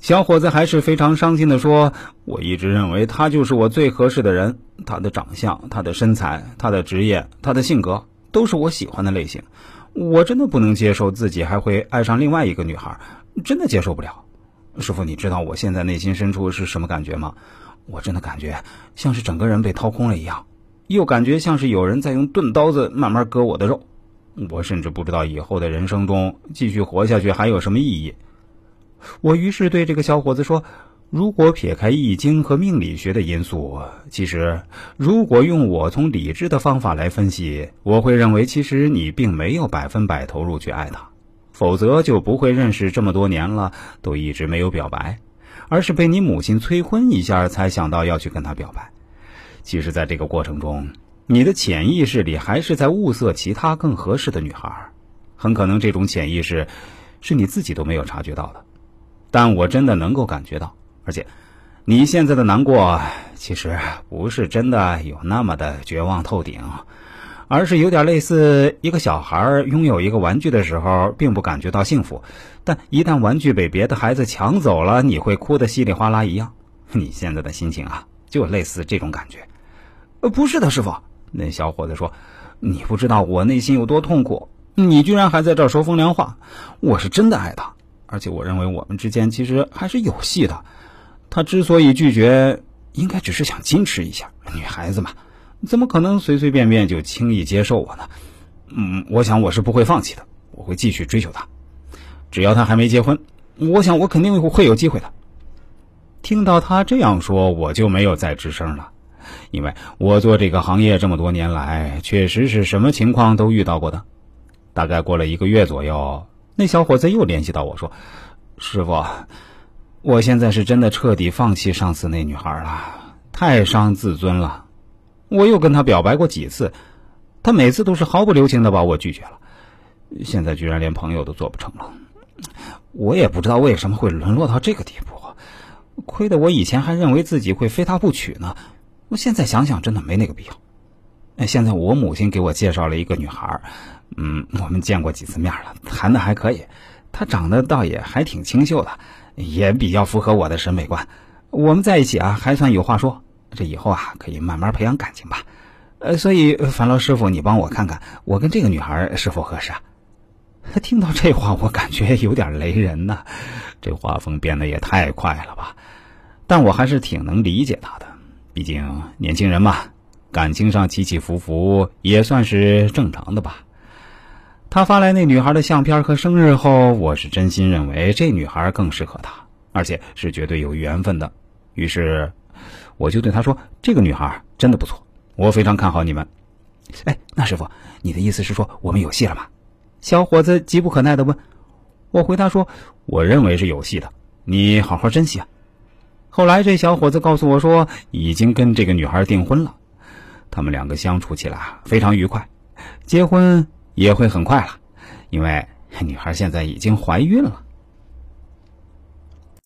小伙子还是非常伤心的说：“我一直认为他就是我最合适的人，他的长相、他的身材、他的职业、他的性格，都是我喜欢的类型。我真的不能接受自己还会爱上另外一个女孩，真的接受不了。师傅，你知道我现在内心深处是什么感觉吗？我真的感觉像是整个人被掏空了一样，又感觉像是有人在用钝刀子慢慢割我的肉。我甚至不知道以后的人生中继续活下去还有什么意义。”我于是对这个小伙子说：“如果撇开易经和命理学的因素，其实如果用我从理智的方法来分析，我会认为其实你并没有百分百投入去爱他，否则就不会认识这么多年了都一直没有表白，而是被你母亲催婚一下才想到要去跟他表白。其实，在这个过程中，你的潜意识里还是在物色其他更合适的女孩，很可能这种潜意识是你自己都没有察觉到的。”但我真的能够感觉到，而且，你现在的难过其实不是真的有那么的绝望透顶，而是有点类似一个小孩拥有一个玩具的时候，并不感觉到幸福，但一旦玩具被别的孩子抢走了，你会哭得稀里哗啦一样。你现在的心情啊，就类似这种感觉。呃，不是的，师傅。那小伙子说：“你不知道我内心有多痛苦，你居然还在这儿说风凉话。我是真的爱他。”而且我认为我们之间其实还是有戏的。他之所以拒绝，应该只是想矜持一下。女孩子嘛，怎么可能随随便便就轻易接受我呢？嗯，我想我是不会放弃的，我会继续追求她。只要她还没结婚，我想我肯定会有机会的。听到他这样说，我就没有再吱声了，因为我做这个行业这么多年来，确实是什么情况都遇到过的。大概过了一个月左右。那小伙子又联系到我说：“师傅，我现在是真的彻底放弃上次那女孩了，太伤自尊了。我又跟她表白过几次，她每次都是毫不留情的把我拒绝了。现在居然连朋友都做不成了。我也不知道为什么会沦落到这个地步，亏得我以前还认为自己会非她不娶呢。我现在想想，真的没那个必要。现在我母亲给我介绍了一个女孩。”嗯，我们见过几次面了，谈的还可以。她长得倒也还挺清秀的，也比较符合我的审美观。我们在一起啊，还算有话说。这以后啊，可以慢慢培养感情吧。呃，所以樊老师傅，你帮我看看，我跟这个女孩是否合适啊？听到这话，我感觉有点雷人呢。这画风变得也太快了吧？但我还是挺能理解他的，毕竟年轻人嘛，感情上起起伏伏也算是正常的吧。他发来那女孩的相片和生日后，我是真心认为这女孩更适合他，而且是绝对有缘分的。于是，我就对他说：“这个女孩真的不错，我非常看好你们。”哎，那师傅，你的意思是说我们有戏了吗？小伙子急不可耐的问。我回答说：“我认为是有戏的，你好好珍惜啊。”后来这小伙子告诉我说，已经跟这个女孩订婚了，他们两个相处起来非常愉快，结婚。也会很快了，因为女孩现在已经怀孕了。